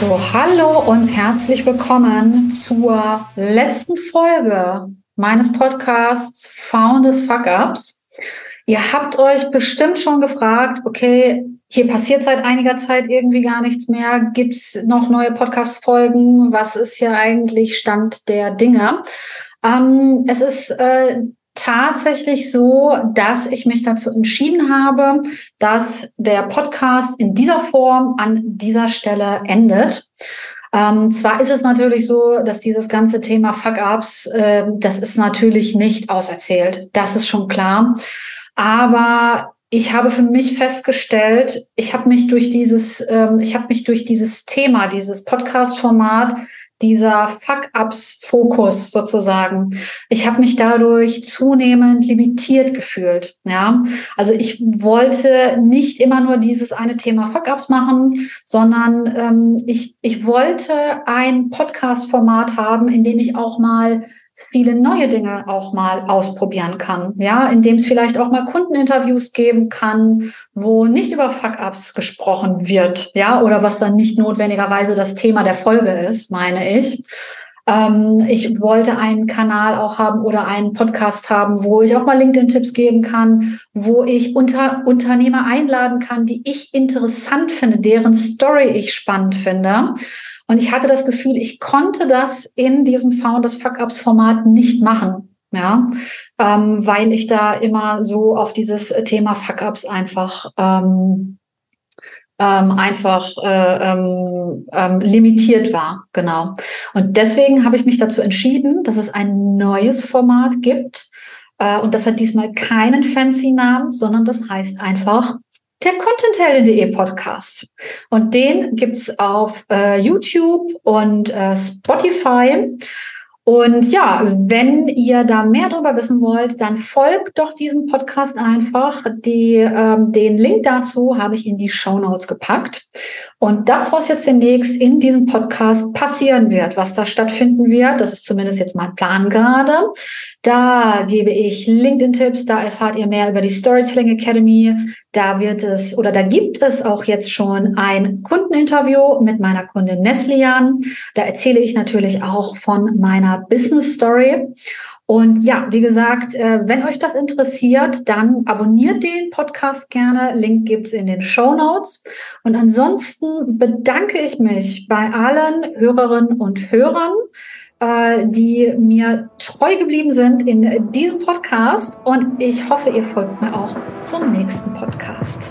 So, hallo und herzlich willkommen zur letzten Folge meines Podcasts Founders Fuck Ups. Ihr habt euch bestimmt schon gefragt, okay, hier passiert seit einiger Zeit irgendwie gar nichts mehr. Gibt's noch neue Podcast-Folgen? Was ist hier eigentlich Stand der Dinge? Ähm, es ist äh, tatsächlich so, dass ich mich dazu entschieden habe, dass der Podcast in dieser Form an dieser Stelle endet. Ähm, zwar ist es natürlich so, dass dieses ganze Thema Fuck-Ups, äh, das ist natürlich nicht auserzählt. Das ist schon klar. Aber ich habe für mich festgestellt, ich habe mich durch dieses, ähm, ich habe mich durch dieses Thema, dieses Podcast-Format dieser Fuck-Ups-Fokus sozusagen. Ich habe mich dadurch zunehmend limitiert gefühlt. Ja, also ich wollte nicht immer nur dieses eine Thema Fuck-Ups machen, sondern ähm, ich, ich wollte ein Podcast-Format haben, in dem ich auch mal viele neue Dinge auch mal ausprobieren kann. Ja, indem es vielleicht auch mal Kundeninterviews geben kann, wo nicht über Fuck-ups gesprochen wird. Ja, oder was dann nicht notwendigerweise das Thema der Folge ist, meine ich. Ähm, ich wollte einen Kanal auch haben oder einen Podcast haben, wo ich auch mal LinkedIn-Tipps geben kann, wo ich unter Unternehmer einladen kann, die ich interessant finde, deren Story ich spannend finde. Und ich hatte das Gefühl, ich konnte das in diesem Founders Fuck-Ups Format nicht machen. Ja, ähm, weil ich da immer so auf dieses Thema Fuck-Ups einfach ähm, ähm, einfach äh, ähm, ähm, limitiert war, genau. Und deswegen habe ich mich dazu entschieden, dass es ein neues Format gibt. Äh, und das hat diesmal keinen fancy Namen, sondern das heißt einfach der Contentheldin.de Podcast. Und den gibt's auf äh, YouTube und äh, Spotify. Und ja, wenn ihr da mehr darüber wissen wollt, dann folgt doch diesem Podcast einfach. Die, ähm, den Link dazu habe ich in die Show Notes gepackt. Und das, was jetzt demnächst in diesem Podcast passieren wird, was da stattfinden wird, das ist zumindest jetzt mein Plan gerade. Da gebe ich LinkedIn-Tipps, da erfahrt ihr mehr über die Storytelling Academy. Da wird es oder da gibt es auch jetzt schon ein Kundeninterview mit meiner Kundin Neslian. Da erzähle ich natürlich auch von meiner Business Story. Und ja, wie gesagt, äh, wenn euch das interessiert, dann abonniert den Podcast gerne. Link gibt's in den Show Notes. Und ansonsten bedanke ich mich bei allen Hörerinnen und Hörern die mir treu geblieben sind in diesem Podcast. Und ich hoffe, ihr folgt mir auch zum nächsten Podcast.